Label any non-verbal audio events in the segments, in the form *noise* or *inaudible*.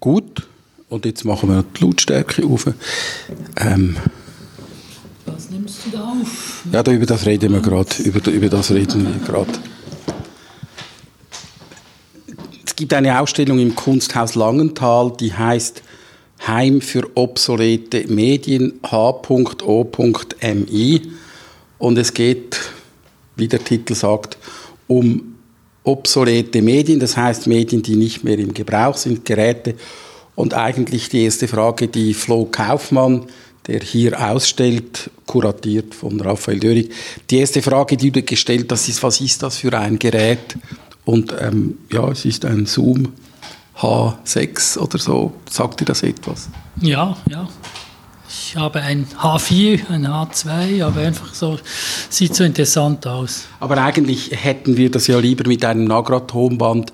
Gut. Und jetzt machen wir die Lautstärke auf. Ähm, Was nimmst du da auf? ja, da, über das reden wir gerade. Über, über das reden wir gerade. Es gibt eine Ausstellung im Kunsthaus Langenthal, die heißt Heim für obsolete Medien h.o.mi. Und es geht, wie der Titel sagt, um obsolete Medien, das heißt Medien, die nicht mehr im Gebrauch sind, Geräte. Und eigentlich die erste Frage, die Flo Kaufmann, der hier ausstellt, kuratiert von Raphael Dörig, die erste Frage, die du gestellt hast, ist, was ist das für ein Gerät? Und ähm, ja, es ist ein Zoom H6 oder so. Sagt dir das etwas? Ja, ja. Ich habe ein H4, ein H2, aber einfach so, sieht so interessant aus. Aber eigentlich hätten wir das ja lieber mit einem Nagratonband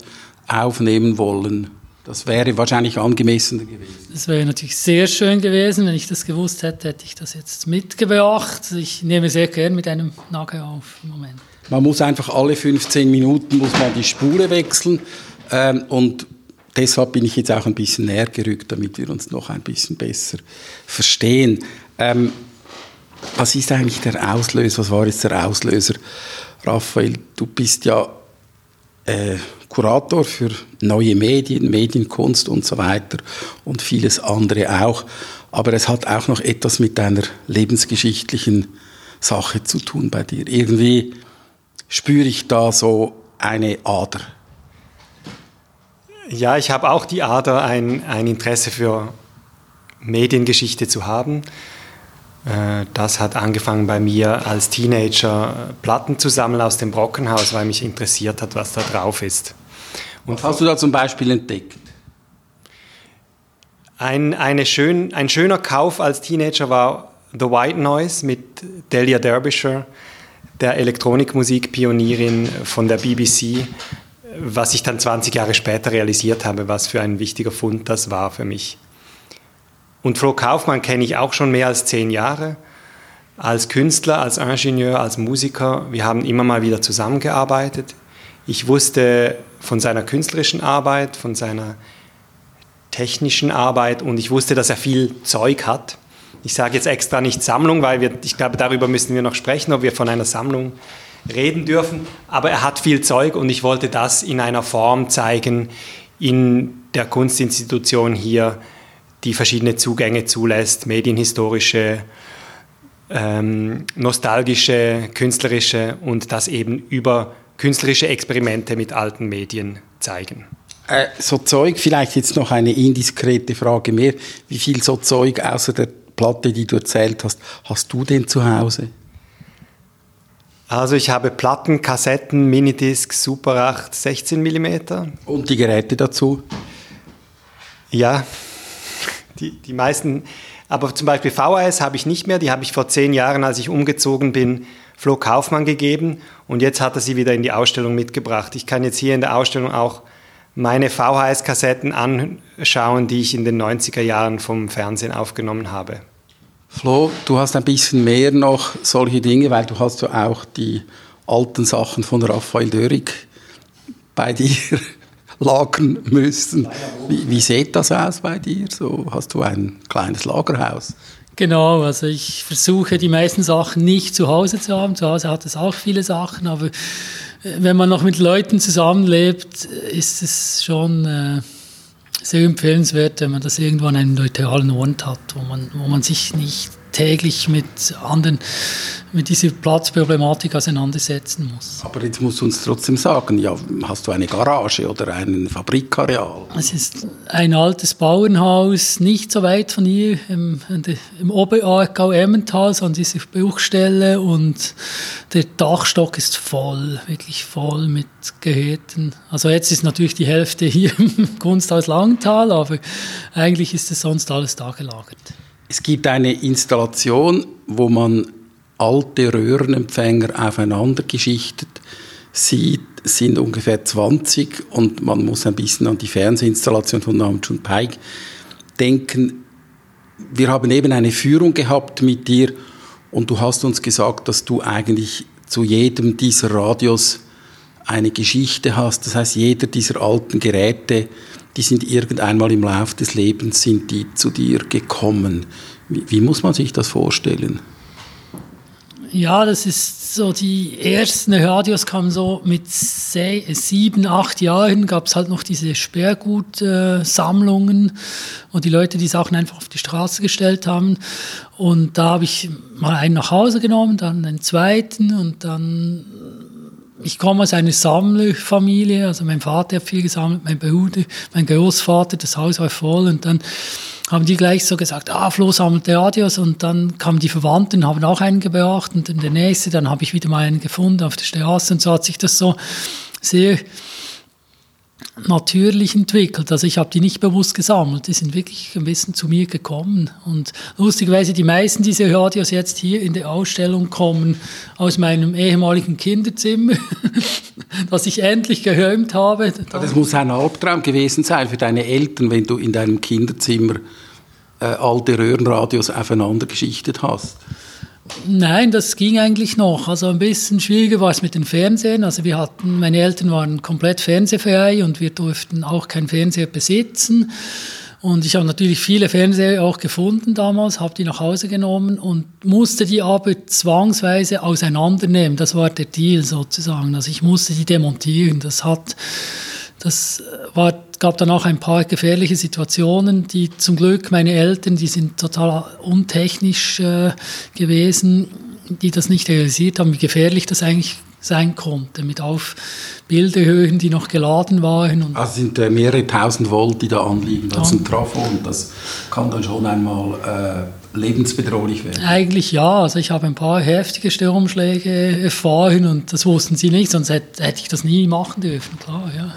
aufnehmen wollen. Das wäre wahrscheinlich angemessener gewesen. Das wäre natürlich sehr schön gewesen. Wenn ich das gewusst hätte, hätte ich das jetzt mitgebracht. Ich nehme sehr gern mit einem Nagel auf im Moment. Man muss einfach alle 15 Minuten muss man die Spule wechseln ähm, und deshalb bin ich jetzt auch ein bisschen näher gerückt, damit wir uns noch ein bisschen besser verstehen. Ähm, was ist eigentlich der Auslöser? Was war jetzt der Auslöser? Raphael, du bist ja äh, Kurator für neue Medien, Medienkunst und so weiter und vieles andere auch. Aber es hat auch noch etwas mit deiner lebensgeschichtlichen Sache zu tun bei dir. Irgendwie spüre ich da so eine Ader. Ja, ich habe auch die Ader, ein, ein Interesse für Mediengeschichte zu haben. Äh, das hat angefangen bei mir als Teenager Platten zu sammeln aus dem Brockenhaus, weil mich interessiert hat, was da drauf ist. Und was hast du da zum Beispiel entdeckt? Ein, eine schön, ein schöner Kauf als Teenager war The White Noise mit Delia Derbyshire, der Elektronikmusikpionierin von der BBC, was ich dann 20 Jahre später realisiert habe, was für ein wichtiger Fund das war für mich. Und Flo Kaufmann kenne ich auch schon mehr als zehn Jahre. Als Künstler, als Ingenieur, als Musiker. Wir haben immer mal wieder zusammengearbeitet. Ich wusste von seiner künstlerischen Arbeit, von seiner technischen Arbeit und ich wusste, dass er viel Zeug hat. Ich sage jetzt extra nicht Sammlung, weil wir, ich glaube, darüber müssen wir noch sprechen, ob wir von einer Sammlung reden dürfen. Aber er hat viel Zeug und ich wollte das in einer Form zeigen, in der Kunstinstitution hier, die verschiedene Zugänge zulässt, medienhistorische, ähm, nostalgische, künstlerische und das eben über künstlerische Experimente mit alten Medien zeigen. Äh, so Zeug, vielleicht jetzt noch eine indiskrete Frage mehr. Wie viel so Zeug außer der Platte, die du erzählt hast, hast du denn zu Hause? Also ich habe Platten, Kassetten, Minidiscs, Super 8, 16 mm. Und die Geräte dazu? Ja, die, die meisten, aber zum Beispiel VHS habe ich nicht mehr, die habe ich vor zehn Jahren, als ich umgezogen bin, Flo Kaufmann gegeben und jetzt hat er sie wieder in die Ausstellung mitgebracht. Ich kann jetzt hier in der Ausstellung auch meine VHS-Kassetten anschauen, die ich in den 90er Jahren vom Fernsehen aufgenommen habe. Flo, du hast ein bisschen mehr noch solche Dinge, weil du hast ja auch die alten Sachen von Raphael Dörig bei dir *laughs* lagern müssen. Wie, wie sieht das aus bei dir? So, hast du ein kleines Lagerhaus? Genau, also ich versuche die meisten Sachen nicht zu Hause zu haben. Zu Hause hat es auch viele Sachen, aber wenn man noch mit Leuten zusammenlebt, ist es schon äh, sehr empfehlenswert, wenn man das irgendwo an einem neutralen Ort hat, wo man, wo man sich nicht täglich mit anderen, mit dieser Platzproblematik auseinandersetzen muss. Aber jetzt musst du uns trotzdem sagen, ja, hast du eine Garage oder ein Fabrikareal? Es ist ein altes Bauernhaus, nicht so weit von hier im, im Oberaargau Emmental, sondern diese Bruchstelle und der Dachstock ist voll, wirklich voll mit Geräten. Also jetzt ist natürlich die Hälfte hier *laughs* im Kunsthaus Langenthal, aber eigentlich ist es sonst alles da gelagert. Es gibt eine Installation, wo man alte Röhrenempfänger aufeinander geschichtet sieht, sind ungefähr 20 und man muss ein bisschen an die Fernsehinstallation von Namjoon Paik denken. Wir haben eben eine Führung gehabt mit dir und du hast uns gesagt, dass du eigentlich zu jedem dieser Radios eine Geschichte hast. Das heißt, jeder dieser alten Geräte, die sind irgendeinmal im Lauf des Lebens sind die zu dir gekommen. Wie, wie muss man sich das vorstellen? Ja, das ist so, die ersten Radios kamen so mit sieben, acht Jahren, gab es halt noch diese Sperrgutsammlungen, wo die Leute die Sachen einfach auf die Straße gestellt haben. Und da habe ich mal einen nach Hause genommen, dann einen zweiten und dann ich komme aus einer Sammlerfamilie, also mein Vater hat viel gesammelt, mein Bruder, mein Großvater, das Haus war voll. Und dann haben die gleich so gesagt, ah, Flo sammelt Radios. Und dann kamen die Verwandten, haben auch einen gebracht. Und dann der nächste, dann habe ich wieder mal einen gefunden auf der Straße. Und so hat sich das so sehr natürlich entwickelt. Also ich habe die nicht bewusst gesammelt, die sind wirklich ein bisschen zu mir gekommen. Und lustigerweise, die meisten dieser Radios jetzt hier in der Ausstellung kommen aus meinem ehemaligen Kinderzimmer, *laughs* das ich endlich geräumt habe. Das muss ein Albtraum gewesen sein für deine Eltern, wenn du in deinem Kinderzimmer äh, alte Röhrenradios aufeinander geschichtet hast. Nein, das ging eigentlich noch. Also ein bisschen schwieriger war es mit den Fernsehen. Also wir hatten, meine Eltern waren komplett fernsehfrei und wir durften auch keinen Fernseher besitzen. Und ich habe natürlich viele Fernseher auch gefunden damals, habe die nach Hause genommen und musste die aber zwangsweise auseinandernehmen. Das war der Deal sozusagen. Also ich musste die demontieren. Das hat, das war gab dann auch ein paar gefährliche Situationen, die zum Glück meine Eltern, die sind total untechnisch äh, gewesen, die das nicht realisiert haben, wie gefährlich das eigentlich sein konnte, mit auf Bilderhöhen, die noch geladen waren. Und also sind äh, mehrere tausend Volt, die da anliegen, das ist ein Trafo und das kann dann schon einmal äh, lebensbedrohlich werden. Eigentlich ja, also ich habe ein paar heftige Stromschläge erfahren und das wussten sie nicht, sonst hätte, hätte ich das nie machen dürfen, klar, ja.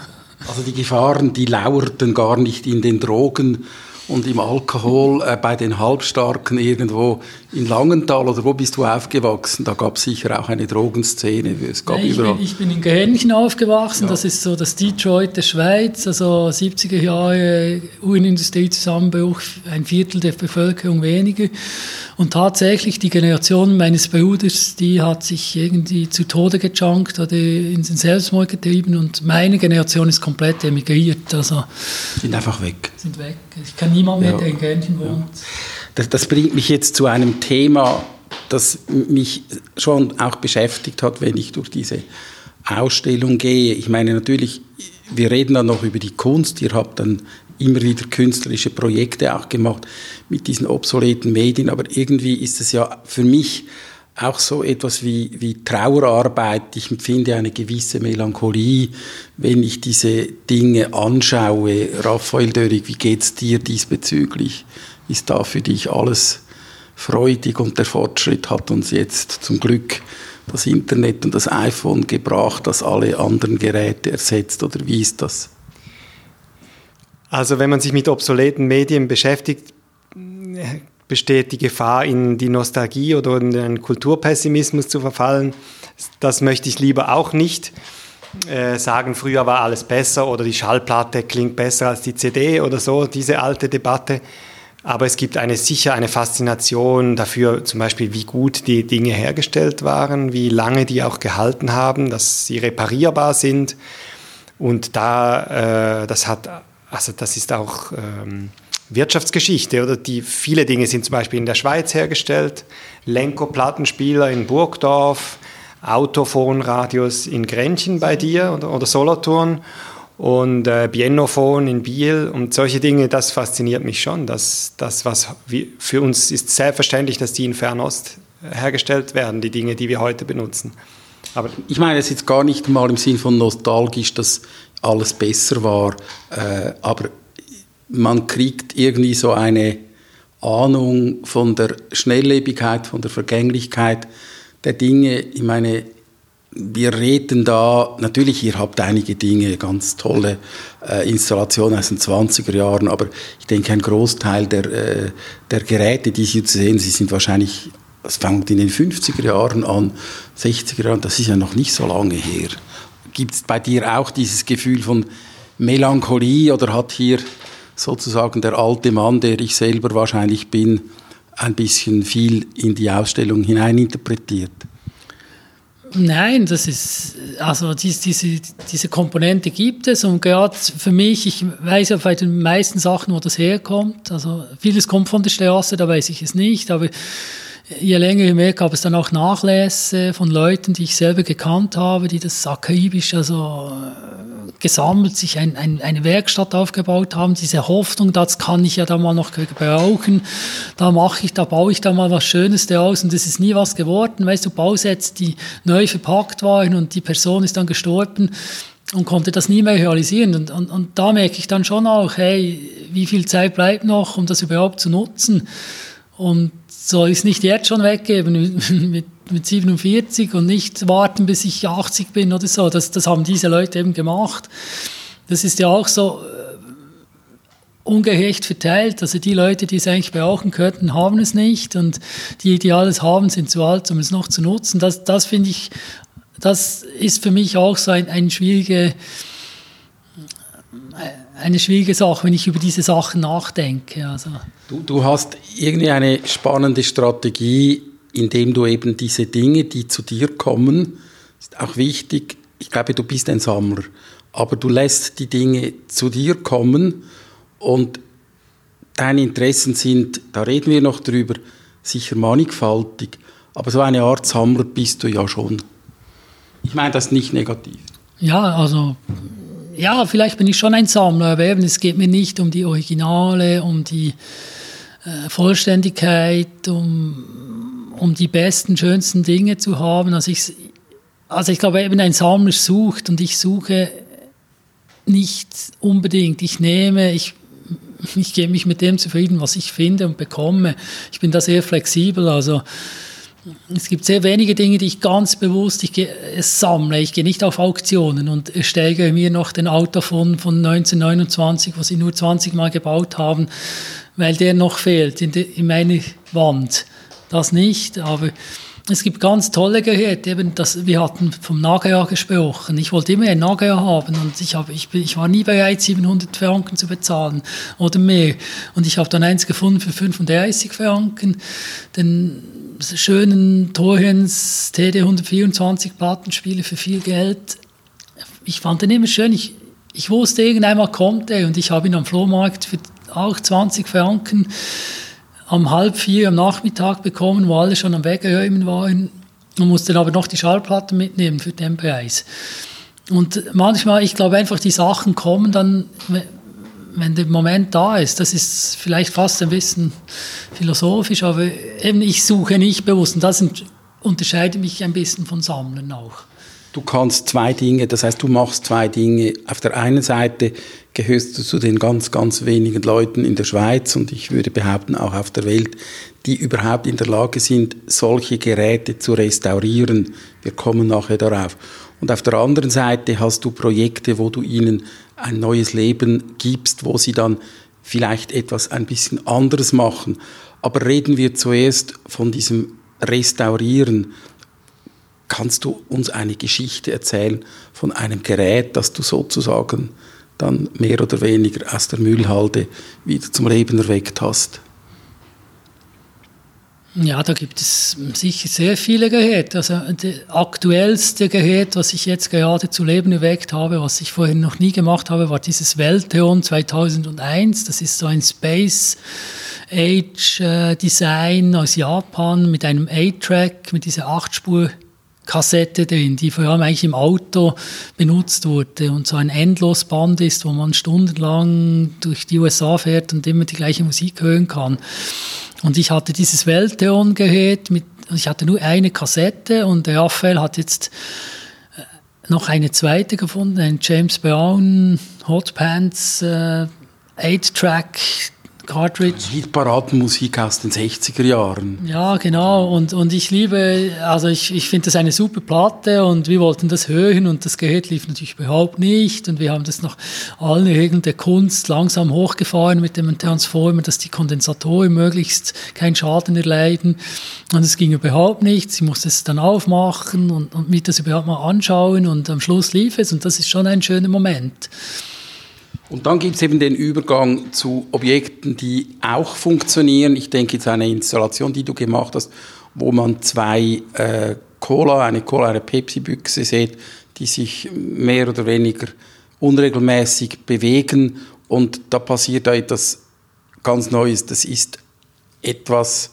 Also die Gefahren, die lauerten gar nicht in den Drogen und im Alkohol äh, bei den Halbstarken irgendwo in Langenthal oder wo bist du aufgewachsen? Da gab es sicher auch eine Drogenszene. Es gab ich, bin, ich bin in Gehänchen aufgewachsen, ja. das ist so das Detroit der Schweiz, also 70er Jahre Uhrenindustriezusammenbruch, ein Viertel der Bevölkerung weniger. Und tatsächlich die Generation meines Bruders, die hat sich irgendwie zu Tode gejunkt oder in den Selbstmord getrieben und meine Generation ist komplett emigriert. Also sind einfach weg. Sind weg. Ich kann niemand mehr, ja. der in Gärtchen wohnt. Ja. Das, das bringt mich jetzt zu einem Thema, das mich schon auch beschäftigt hat, wenn ich durch diese Ausstellung gehe. Ich meine natürlich, wir reden dann noch über die Kunst. Ihr habt dann immer wieder künstlerische Projekte auch gemacht mit diesen obsoleten Medien, aber irgendwie ist es ja für mich auch so etwas wie, wie Trauerarbeit. Ich empfinde eine gewisse Melancholie, wenn ich diese Dinge anschaue. Raphael Dörig, wie geht's dir diesbezüglich? Ist da für dich alles freudig und der Fortschritt hat uns jetzt zum Glück das Internet und das iPhone gebracht, das alle anderen Geräte ersetzt oder wie ist das? Also wenn man sich mit obsoleten Medien beschäftigt, besteht die Gefahr, in die Nostalgie oder in den Kulturpessimismus zu verfallen. Das möchte ich lieber auch nicht äh, sagen, früher war alles besser oder die Schallplatte klingt besser als die CD oder so, diese alte Debatte. Aber es gibt eine sicher eine Faszination dafür, zum Beispiel, wie gut die Dinge hergestellt waren, wie lange die auch gehalten haben, dass sie reparierbar sind. Und da, äh, das hat also das ist auch ähm, Wirtschaftsgeschichte, oder? Die, viele Dinge sind zum Beispiel in der Schweiz hergestellt, Lenko-Plattenspieler in Burgdorf, Autophonradios in Grenchen bei dir oder, oder Solothurn und äh, Biennophon in Biel und solche Dinge, das fasziniert mich schon. Das, das was wie, für uns ist selbstverständlich, dass die in Fernost hergestellt werden, die Dinge, die wir heute benutzen. Aber ich meine es jetzt gar nicht mal im Sinn von nostalgisch, dass alles besser war. Äh, aber man kriegt irgendwie so eine Ahnung von der Schnelllebigkeit, von der Vergänglichkeit der Dinge. Ich meine, wir reden da, natürlich, ihr habt einige Dinge, ganz tolle äh, Installationen aus den 20er Jahren, aber ich denke, ein Großteil der, äh, der Geräte, die Sie sehen, sie sind wahrscheinlich, es fängt in den 50er Jahren an, 60er Jahren, das ist ja noch nicht so lange her. Gibt es bei dir auch dieses Gefühl von Melancholie oder hat hier sozusagen der alte Mann, der ich selber wahrscheinlich bin, ein bisschen viel in die Ausstellung hineininterpretiert? Nein, das ist, also diese, diese, diese Komponente gibt es und gerade für mich, ich weiß ja bei den meisten Sachen, wo das herkommt, also vieles kommt von der Straße, da weiß ich es nicht, aber je länger je mehr gab es dann auch Nachlässe von Leuten, die ich selber gekannt habe, die das akribisch, also gesammelt, sich ein, ein, eine Werkstatt aufgebaut haben, diese Hoffnung, das kann ich ja da mal noch gebrauchen, da mache ich, da baue ich da mal was Schönes daraus und es ist nie was geworden, weißt du, Bausätze, die neu verpackt waren und die Person ist dann gestorben und konnte das nie mehr realisieren. Und, und, und da merke ich dann schon auch, hey, wie viel Zeit bleibt noch, um das überhaupt zu nutzen? Und soll ich es nicht jetzt schon weggeben mit, *laughs* mit mit 47 und nicht warten, bis ich 80 bin oder so. Das, das haben diese Leute eben gemacht. Das ist ja auch so äh, ungerecht verteilt. Also die Leute, die es eigentlich brauchen könnten, haben es nicht und die, die alles haben, sind zu alt, um es noch zu nutzen. Das, das finde ich, das ist für mich auch so ein, ein schwierige, eine schwierige Sache, wenn ich über diese Sachen nachdenke. Also. Du, du hast irgendwie eine spannende Strategie indem du eben diese Dinge, die zu dir kommen, ist auch wichtig, ich glaube, du bist ein Sammler, aber du lässt die Dinge zu dir kommen und deine Interessen sind, da reden wir noch drüber, sicher mannigfaltig, aber so eine Art Sammler bist du ja schon. Ich meine das nicht negativ. Ja, also ja, vielleicht bin ich schon ein Sammler, aber eben, es geht mir nicht um die Originale, um die äh, Vollständigkeit, um um die besten, schönsten Dinge zu haben. Also ich, also ich glaube, eben ein Sammler sucht und ich suche nicht unbedingt. Ich nehme, ich, ich gebe mich mit dem zufrieden, was ich finde und bekomme. Ich bin da sehr flexibel. Also es gibt sehr wenige Dinge, die ich ganz bewusst ich gehe, sammle. Ich gehe nicht auf Auktionen und steige mir noch den Auto von, von 1929, was sie nur 20 Mal gebaut haben, weil der noch fehlt in, de, in meine Wand das nicht, aber es gibt ganz tolle Geräte, eben das, wir hatten vom Nagea gesprochen. Ich wollte immer ein Nagea haben und ich, hab, ich, ich war nie bereit, 700 Franken zu bezahlen oder mehr. Und ich habe dann eins gefunden für 35 Franken, den schönen Torrens TD 124 Plattenspieler für viel Geld. Ich fand den immer schön. Ich, ich wusste, irgendeinmal kommt er und ich habe ihn am Flohmarkt für auch 20 Franken um halb vier am Nachmittag bekommen, wo alle schon am Wegräumen waren und musste dann aber noch die Schallplatte mitnehmen für den Preis. Und manchmal, ich glaube einfach, die Sachen kommen dann, wenn der Moment da ist. Das ist vielleicht fast ein bisschen philosophisch, aber eben ich suche nicht bewusst. Und das unterscheidet mich ein bisschen von Sammeln auch. Du kannst zwei Dinge, das heißt, du machst zwei Dinge. Auf der einen Seite gehörst du zu den ganz, ganz wenigen Leuten in der Schweiz und ich würde behaupten auch auf der Welt, die überhaupt in der Lage sind, solche Geräte zu restaurieren. Wir kommen nachher darauf. Und auf der anderen Seite hast du Projekte, wo du ihnen ein neues Leben gibst, wo sie dann vielleicht etwas ein bisschen anderes machen. Aber reden wir zuerst von diesem Restaurieren. Kannst du uns eine Geschichte erzählen von einem Gerät, das du sozusagen dann mehr oder weniger aus der Müllhalde wieder zum Leben erweckt hast? Ja, da gibt es sicher sehr viele Geräte. Also das aktuellste Gerät, was ich jetzt gerade zu Leben erweckt habe, was ich vorher noch nie gemacht habe, war dieses Weltheon 2001. Das ist so ein Space Age äh, Design aus Japan mit einem A-Track, mit dieser 8-Spur Kassette drin, die vor allem eigentlich im Auto benutzt wurde und so ein Endlosband ist, wo man stundenlang durch die USA fährt und immer die gleiche Musik hören kann. Und ich hatte dieses Welteon-Gerät mit, ich hatte nur eine Kassette und der Raphael hat jetzt äh, noch eine zweite gefunden, ein James Brown Hot Pants äh, 8-Track Cartridge. Hitparadenmusik aus den 60er Jahren. Ja, genau. Und, und ich liebe, also ich, ich finde das eine super Platte und wir wollten das hören und das Gerät lief natürlich überhaupt nicht und wir haben das nach allen Regeln der Kunst langsam hochgefahren mit dem Transformer, dass die Kondensatoren möglichst keinen Schaden erleiden und es ging überhaupt nicht. Sie musste es dann aufmachen und, und mir das überhaupt mal anschauen und am Schluss lief es und das ist schon ein schöner Moment. Und dann gibt es eben den Übergang zu Objekten, die auch funktionieren. Ich denke jetzt an eine Installation, die du gemacht hast, wo man zwei äh, Cola, eine Cola, eine Pepsi-Büchse seht, die sich mehr oder weniger unregelmäßig bewegen und da passiert da etwas ganz Neues. Das ist etwas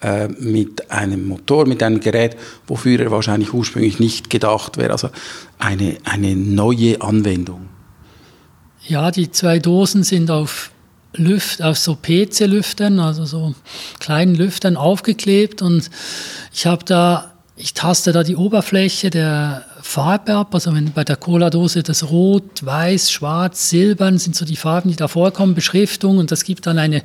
äh, mit einem Motor, mit einem Gerät, wofür er wahrscheinlich ursprünglich nicht gedacht wäre. Also eine, eine neue Anwendung. Ja, die zwei Dosen sind auf Lüft, auf so PC-Lüftern, also so kleinen Lüftern aufgeklebt. Und ich habe da ich taste da die Oberfläche der Farbe ab. Also wenn bei der Cola-Dose das Rot, Weiß, Schwarz, Silbern sind so die Farben, die da vorkommen, Beschriftung und das gibt dann eine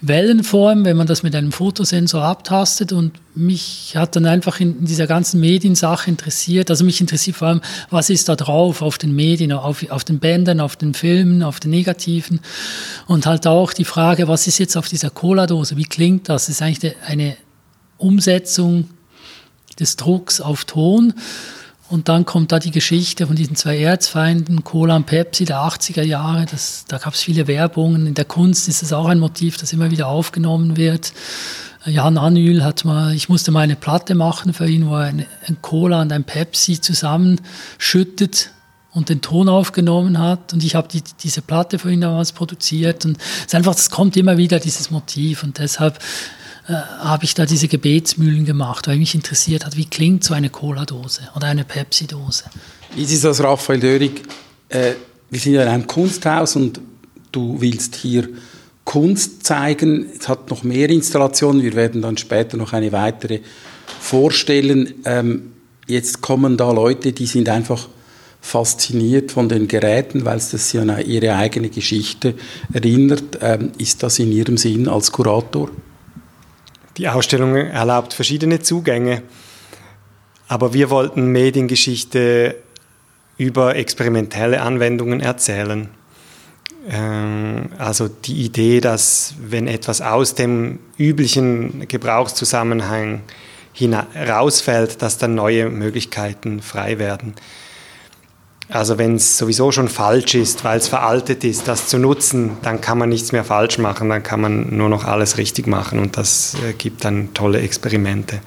Wellenform, wenn man das mit einem Fotosensor abtastet und mich hat dann einfach in, dieser ganzen Mediensache interessiert. Also mich interessiert vor allem, was ist da drauf auf den Medien, auf, auf den Bändern, auf den Filmen, auf den Negativen und halt auch die Frage, was ist jetzt auf dieser Cola-Dose, wie klingt das? Das ist eigentlich eine Umsetzung des Drucks auf Ton. Und dann kommt da die Geschichte von diesen zwei Erzfeinden, Cola und Pepsi der 80er Jahre. Das, da gab es viele Werbungen. In der Kunst ist es auch ein Motiv, das immer wieder aufgenommen wird. Jan Anül hat mal, ich musste mal eine Platte machen für ihn, wo er ein, ein Cola und ein Pepsi zusammenschüttet und den Ton aufgenommen hat. Und ich habe die, diese Platte für ihn damals produziert. Und es ist einfach, das kommt immer wieder, dieses Motiv. Und deshalb äh, habe ich da diese Gebetsmühlen gemacht, weil mich interessiert hat, wie klingt so eine Cola-Dose oder eine Pepsi-Dose. Wie ist das, Raphael Dörig? Äh, wir sind ja in einem Kunsthaus und du willst hier Kunst zeigen. Es hat noch mehr Installationen. Wir werden dann später noch eine weitere vorstellen. Ähm, jetzt kommen da Leute, die sind einfach fasziniert von den Geräten, weil es das ja an ihre eigene Geschichte erinnert. Ähm, ist das in Ihrem Sinn als Kurator? Die Ausstellung erlaubt verschiedene Zugänge, aber wir wollten Mediengeschichte über experimentelle Anwendungen erzählen. Ähm, also die Idee, dass wenn etwas aus dem üblichen Gebrauchszusammenhang herausfällt, dass dann neue Möglichkeiten frei werden. Also wenn es sowieso schon falsch ist, weil es veraltet ist, das zu nutzen, dann kann man nichts mehr falsch machen, dann kann man nur noch alles richtig machen und das äh, gibt dann tolle Experimente.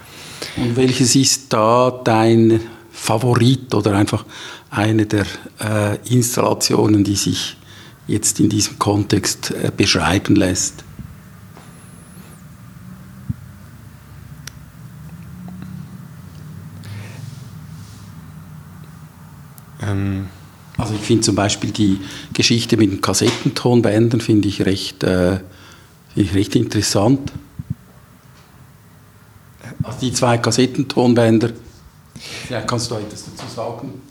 Und welches ist da dein Favorit oder einfach eine der äh, Installationen, die sich jetzt in diesem Kontext äh, beschreiben lässt? Ähm, also ich finde zum Beispiel die Geschichte mit den Kassettentonbändern finde ich recht, äh, ich recht interessant. Also die zwei Kassettentonbänder, ja, kannst du etwas dazu sagen?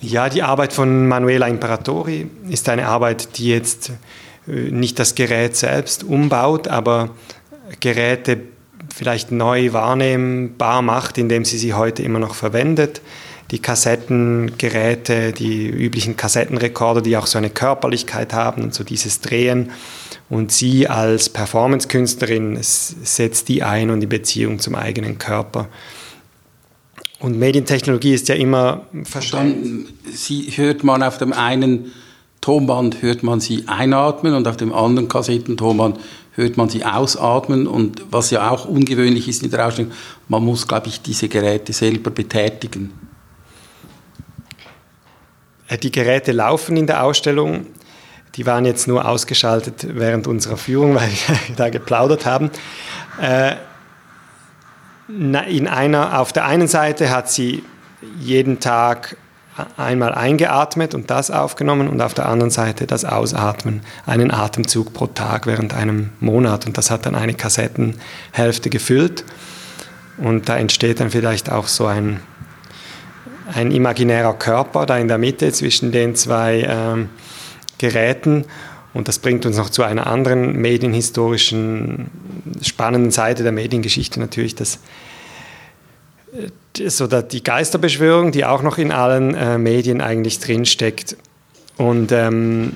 Ja, die Arbeit von Manuela Imperatori ist eine Arbeit, die jetzt äh, nicht das Gerät selbst umbaut, aber Geräte vielleicht neu wahrnehmbar macht, indem sie sie heute immer noch verwendet die Kassettengeräte, die üblichen Kassettenrekorder, die auch so eine Körperlichkeit haben und so dieses Drehen. Und sie als Performance-Künstlerin setzt die ein und die Beziehung zum eigenen Körper. Und Medientechnologie ist ja immer verstanden. Sie hört man auf dem einen Tonband hört man sie einatmen und auf dem anderen Kassettentonband hört man sie ausatmen. Und was ja auch ungewöhnlich ist in der Ausstellung, man muss, glaube ich, diese Geräte selber betätigen. Äh, die Geräte laufen in der Ausstellung. Die waren jetzt nur ausgeschaltet während unserer Führung, *laughs* weil wir da geplaudert haben. Äh, in einer, auf der einen Seite hat sie jeden Tag einmal eingeatmet und das aufgenommen und auf der anderen Seite das Ausatmen, einen Atemzug pro Tag während einem Monat und das hat dann eine Kassettenhälfte gefüllt und da entsteht dann vielleicht auch so ein ein imaginärer Körper da in der Mitte zwischen den zwei ähm, Geräten. Und das bringt uns noch zu einer anderen medienhistorischen, spannenden Seite der Mediengeschichte natürlich, dass äh, so die Geisterbeschwörung, die auch noch in allen äh, Medien eigentlich drinsteckt. Und ähm,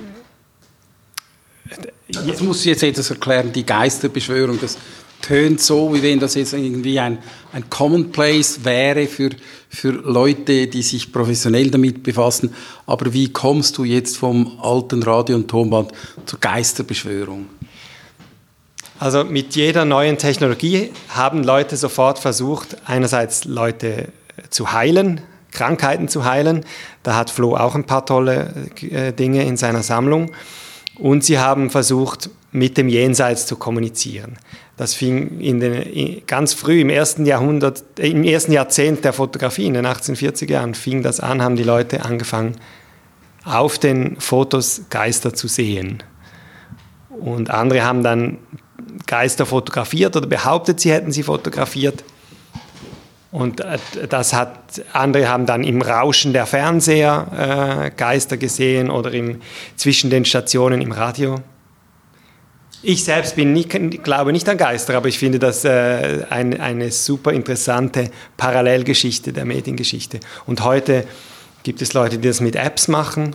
das muss ich jetzt etwas erklären, die Geisterbeschwörung, das tönt so, wie wenn das jetzt irgendwie ein, ein Commonplace wäre für, für Leute, die sich professionell damit befassen. Aber wie kommst du jetzt vom alten Radio- und Tonband zur Geisterbeschwörung? Also mit jeder neuen Technologie haben Leute sofort versucht, einerseits Leute zu heilen, Krankheiten zu heilen. Da hat Flo auch ein paar tolle äh, Dinge in seiner Sammlung. Und sie haben versucht, mit dem Jenseits zu kommunizieren. Das fing in den, ganz früh im ersten Jahrhundert, äh, im ersten Jahrzehnt der Fotografie, in den 1840er Jahren, fing das an, haben die Leute angefangen, auf den Fotos Geister zu sehen. Und andere haben dann Geister fotografiert oder behauptet, sie hätten sie fotografiert. Und äh, das hat, andere haben dann im Rauschen der Fernseher äh, Geister gesehen oder im, zwischen den Stationen im Radio. Ich selbst bin nicht, glaube nicht an Geister, aber ich finde das äh, ein, eine super interessante Parallelgeschichte der Mediengeschichte. Und heute gibt es Leute, die das mit Apps machen.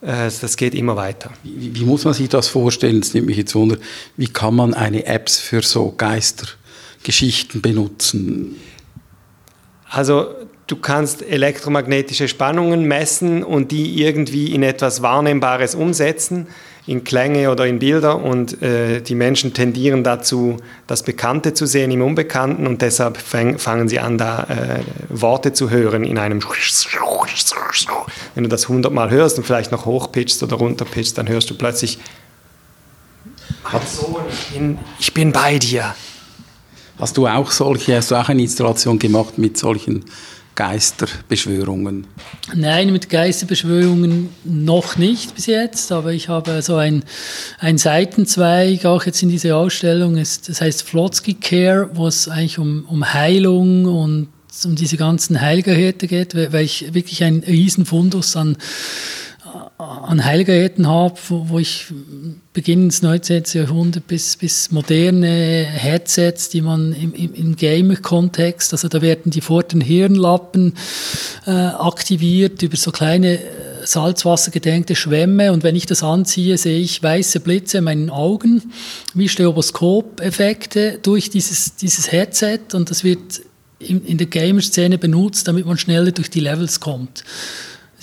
Äh, das geht immer weiter. Wie, wie, muss man sich das vorstellen? Das nimmt mich jetzt wunder. Wie kann man eine Apps für so Geistergeschichten benutzen? Also du kannst elektromagnetische Spannungen messen und die irgendwie in etwas Wahrnehmbares umsetzen in Klänge oder in Bilder und äh, die Menschen tendieren dazu, das Bekannte zu sehen im Unbekannten und deshalb fang, fangen sie an, da äh, Worte zu hören in einem Wenn du das hundertmal hörst und vielleicht noch hochpitchst oder runterpitchst, dann hörst du plötzlich Sohn, ich bin, ich bin bei dir. Hast du auch solche, hast du auch eine Installation gemacht mit solchen Geisterbeschwörungen? Nein, mit Geisterbeschwörungen noch nicht bis jetzt, aber ich habe so ein, ein Seitenzweig auch jetzt in dieser Ausstellung, das heißt Flotsky Care, wo es eigentlich um, um Heilung und um diese ganzen Heilgeräte geht, weil ich wirklich ein Riesenfundus an an Heilgeräten habe, wo, wo ich Beginn des 19. Jahrhunderts bis, bis moderne Headsets, die man im, im, im Gamer-Kontext, also da werden die vor den Hirnlappen äh, aktiviert über so kleine äh, salzwassergedenkte Schwämme und wenn ich das anziehe, sehe ich weiße Blitze in meinen Augen, wie Stroboskop-Effekte durch dieses, dieses Headset und das wird in, in der Gamer-Szene benutzt, damit man schneller durch die Levels kommt.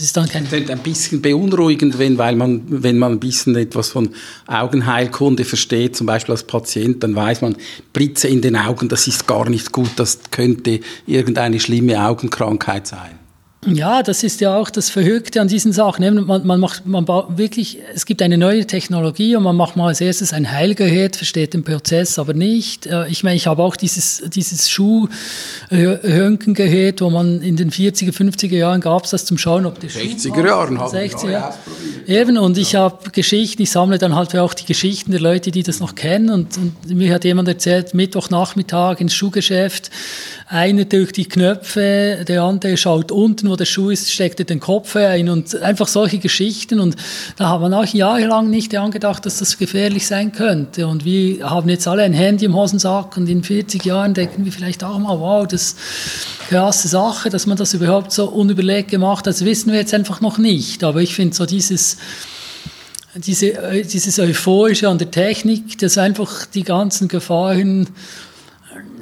Das ist dann kein ein bisschen beunruhigend, wenn, weil man, wenn man ein bisschen etwas von Augenheilkunde versteht, zum Beispiel als Patient, dann weiß man, Blitze in den Augen, das ist gar nicht gut, das könnte irgendeine schlimme Augenkrankheit sein. Ja, das ist ja auch das Verrückte an diesen Sachen. Man, man macht, man baut wirklich, es gibt eine neue Technologie und man macht mal als erstes ein Heilgerät, versteht den Prozess aber nicht. Äh, ich meine, ich habe auch dieses, dieses Schuhröntgengerät, wo man in den 40er, 50er Jahren gab es das zum Schauen, ob der 60er Schuh Jahren haben 60er Jahre. Eben, und ich habe Geschichten, ich sammle dann halt auch die Geschichten der Leute, die das noch kennen. Und, und mir hat jemand erzählt, Mittwochnachmittag ins Schuhgeschäft, einer drückt die Knöpfe, der andere schaut unten, wo der Schuh ist, steckt den Kopf ein und einfach solche Geschichten. Und da hat man auch jahrelang nicht angedacht, dass das gefährlich sein könnte. Und wir haben jetzt alle ein Handy im Hosensack und in 40 Jahren denken wir vielleicht auch mal, wow, das ist eine krasse Sache, dass man das überhaupt so unüberlegt gemacht hat. Das wissen wir jetzt einfach noch nicht. Aber ich finde so dieses, diese, dieses Euphorische an der Technik, das einfach die ganzen Gefahren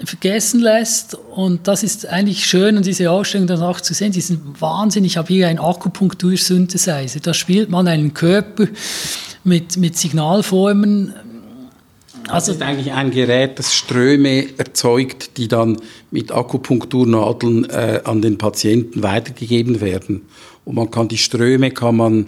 vergessen lässt. Und das ist eigentlich schön, an dieser Ausstellung dann auch zu sehen, diesen Wahnsinn. Ich habe hier einen Akupunktur-Synthesizer. Da spielt man einen Körper mit, mit Signalformen. Also, das ist eigentlich ein Gerät, das Ströme erzeugt, die dann mit Akupunkturnadeln äh, an den Patienten weitergegeben werden. Und man kann die Ströme kann man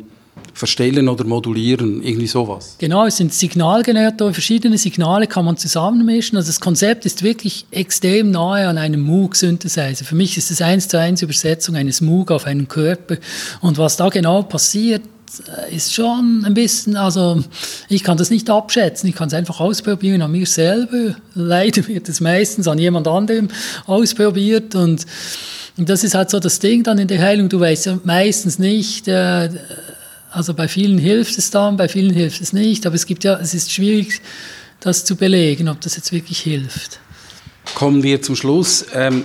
verstellen oder modulieren, irgendwie sowas. Genau, es sind Signalgeneratoren, verschiedene Signale kann man zusammenmischen. Also das Konzept ist wirklich extrem nahe an einem Moog-Synthesizer. Für mich ist es eins zu eins Übersetzung eines Moog auf einen Körper. Und was da genau passiert, äh, ist schon ein bisschen, also ich kann das nicht abschätzen, ich kann es einfach ausprobieren an mir selber. Leider wird es meistens an jemand anderem ausprobiert und, und das ist halt so das Ding dann in der Heilung, du weißt ja meistens nicht, äh, also bei vielen hilft es dann, bei vielen hilft es nicht, aber es gibt ja, es ist schwierig, das zu belegen, ob das jetzt wirklich hilft. Kommen wir zum Schluss. Ähm,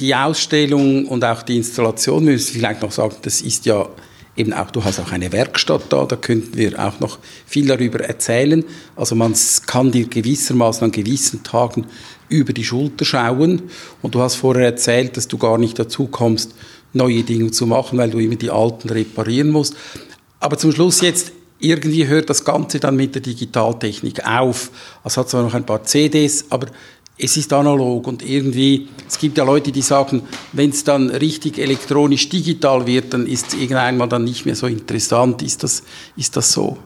die Ausstellung und auch die Installation, müssen wir vielleicht noch sagen, das ist ja eben auch, du hast auch eine Werkstatt da, da könnten wir auch noch viel darüber erzählen. Also man kann dir gewissermaßen an gewissen Tagen über die Schulter schauen und du hast vorher erzählt, dass du gar nicht dazu kommst, neue Dinge zu machen, weil du immer die alten reparieren musst. Aber zum Schluss jetzt, irgendwie hört das Ganze dann mit der Digitaltechnik auf. Es hat zwar noch ein paar CDs, aber es ist analog und irgendwie, es gibt ja Leute, die sagen, wenn es dann richtig elektronisch digital wird, dann ist es irgendwann dann nicht mehr so interessant. Ist das, ist das so?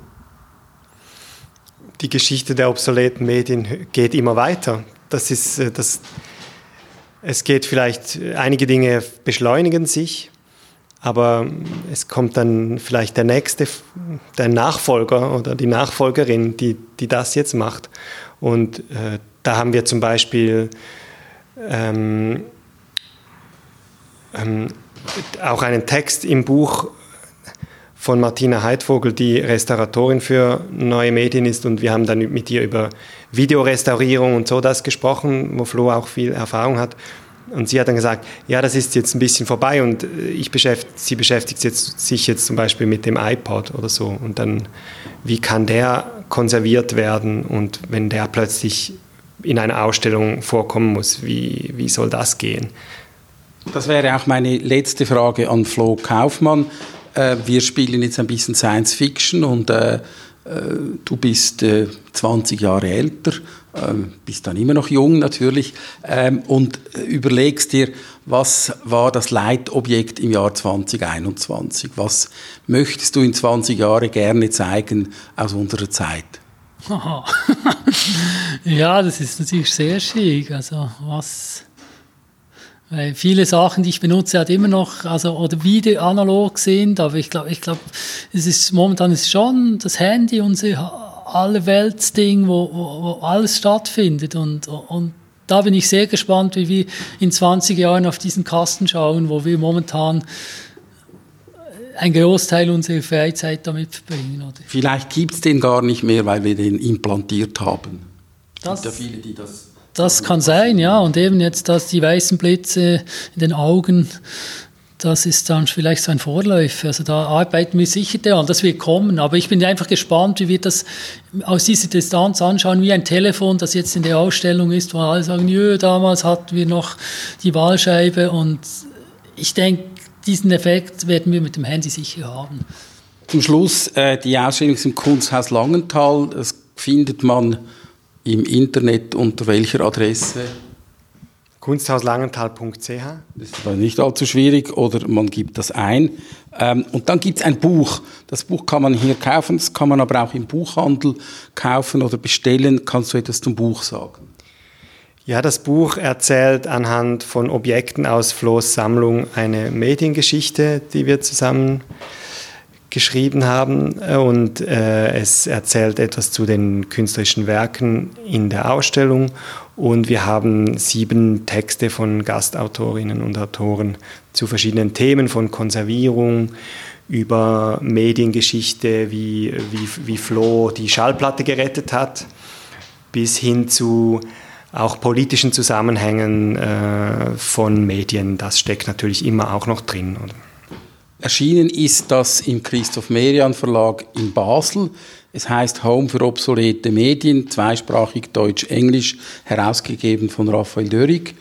Die Geschichte der obsoleten Medien geht immer weiter. Das ist, äh, das, es geht vielleicht, einige Dinge beschleunigen sich, aber es kommt dann vielleicht der nächste, der Nachfolger oder die Nachfolgerin, die, die das jetzt macht. Und äh, da haben wir zum Beispiel ähm, ähm, auch einen Text im Buch von Martina Heidvogel, die Restauratorin für neue Medien ist. Und wir haben dann mit ihr über Videorestaurierung und so das gesprochen, wo Flo auch viel Erfahrung hat. Und sie hat dann gesagt, ja, das ist jetzt ein bisschen vorbei und ich beschäftigt, sie beschäftigt jetzt, sich jetzt zum Beispiel mit dem iPod oder so. Und dann, wie kann der konserviert werden und wenn der plötzlich in einer Ausstellung vorkommen muss. Wie, wie soll das gehen? Das wäre auch meine letzte Frage an Flo Kaufmann. Äh, wir spielen jetzt ein bisschen Science Fiction und äh, äh du bist 20 Jahre älter, bist dann immer noch jung natürlich ähm, und überlegst dir, was war das Leitobjekt im Jahr 2021? Was möchtest du in 20 Jahren gerne zeigen aus unserer Zeit? *laughs* ja, das ist natürlich sehr schwierig. Also was weil viele Sachen, die ich benutze, halt immer noch, also oder wieder analog sind, aber ich glaube, ich glaube, es ist momentan ist schon das Handy unser Allerweltsding, wo, wo, wo alles stattfindet und, und da bin ich sehr gespannt, wie wir in 20 Jahren auf diesen Kasten schauen, wo wir momentan ein Großteil unserer Freizeit damit verbringen. Oder? Vielleicht gibt es den gar nicht mehr, weil wir den implantiert haben. Das, ja viele, die das das kann sein, ja. Und eben jetzt, dass die weißen Blitze in den Augen, das ist dann vielleicht so ein Vorläufer. Also da arbeiten wir sicher daran, das wird kommen. Aber ich bin einfach gespannt, wie wir das aus dieser Distanz anschauen, wie ein Telefon, das jetzt in der Ausstellung ist, wo alle sagen, jö, damals hatten wir noch die Wahlscheibe. Und ich denke, diesen Effekt werden wir mit dem Handy sicher haben. Zum Schluss, äh, die Ausstellung im Kunsthaus Langenthal. Das findet man im Internet unter welcher Adresse? Kunsthauslangenthal.ch. Das ist nicht allzu schwierig oder man gibt das ein. Ähm, und dann gibt es ein Buch. Das Buch kann man hier kaufen, das kann man aber auch im Buchhandel kaufen oder bestellen. Kannst du etwas zum Buch sagen? Ja, das Buch erzählt anhand von Objekten aus Flohs Sammlung eine Mediengeschichte, die wir zusammen geschrieben haben und äh, es erzählt etwas zu den künstlerischen Werken in der Ausstellung und wir haben sieben Texte von Gastautorinnen und Autoren zu verschiedenen Themen von Konservierung über Mediengeschichte, wie, wie, wie Flo die Schallplatte gerettet hat, bis hin zu auch politischen Zusammenhängen äh, von Medien, das steckt natürlich immer auch noch drin. Oder? Erschienen ist das im Christoph Merian Verlag in Basel. Es heißt Home für obsolete Medien, zweisprachig Deutsch-Englisch, herausgegeben von Raphael Dörrig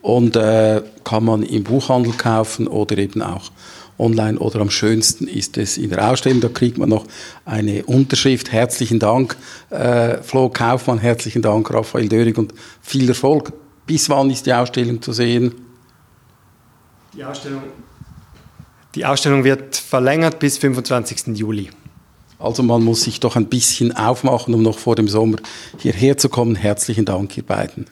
und äh, kann man im Buchhandel kaufen oder eben auch online oder am schönsten ist es in der Ausstellung. Da kriegt man noch eine Unterschrift. Herzlichen Dank, äh, Flo Kaufmann, herzlichen Dank, Raphael Dörig und viel Erfolg. Bis wann ist die Ausstellung zu sehen? Die Ausstellung, die Ausstellung wird verlängert bis 25. Juli. Also man muss sich doch ein bisschen aufmachen, um noch vor dem Sommer hierher zu kommen. Herzlichen Dank, ihr beiden.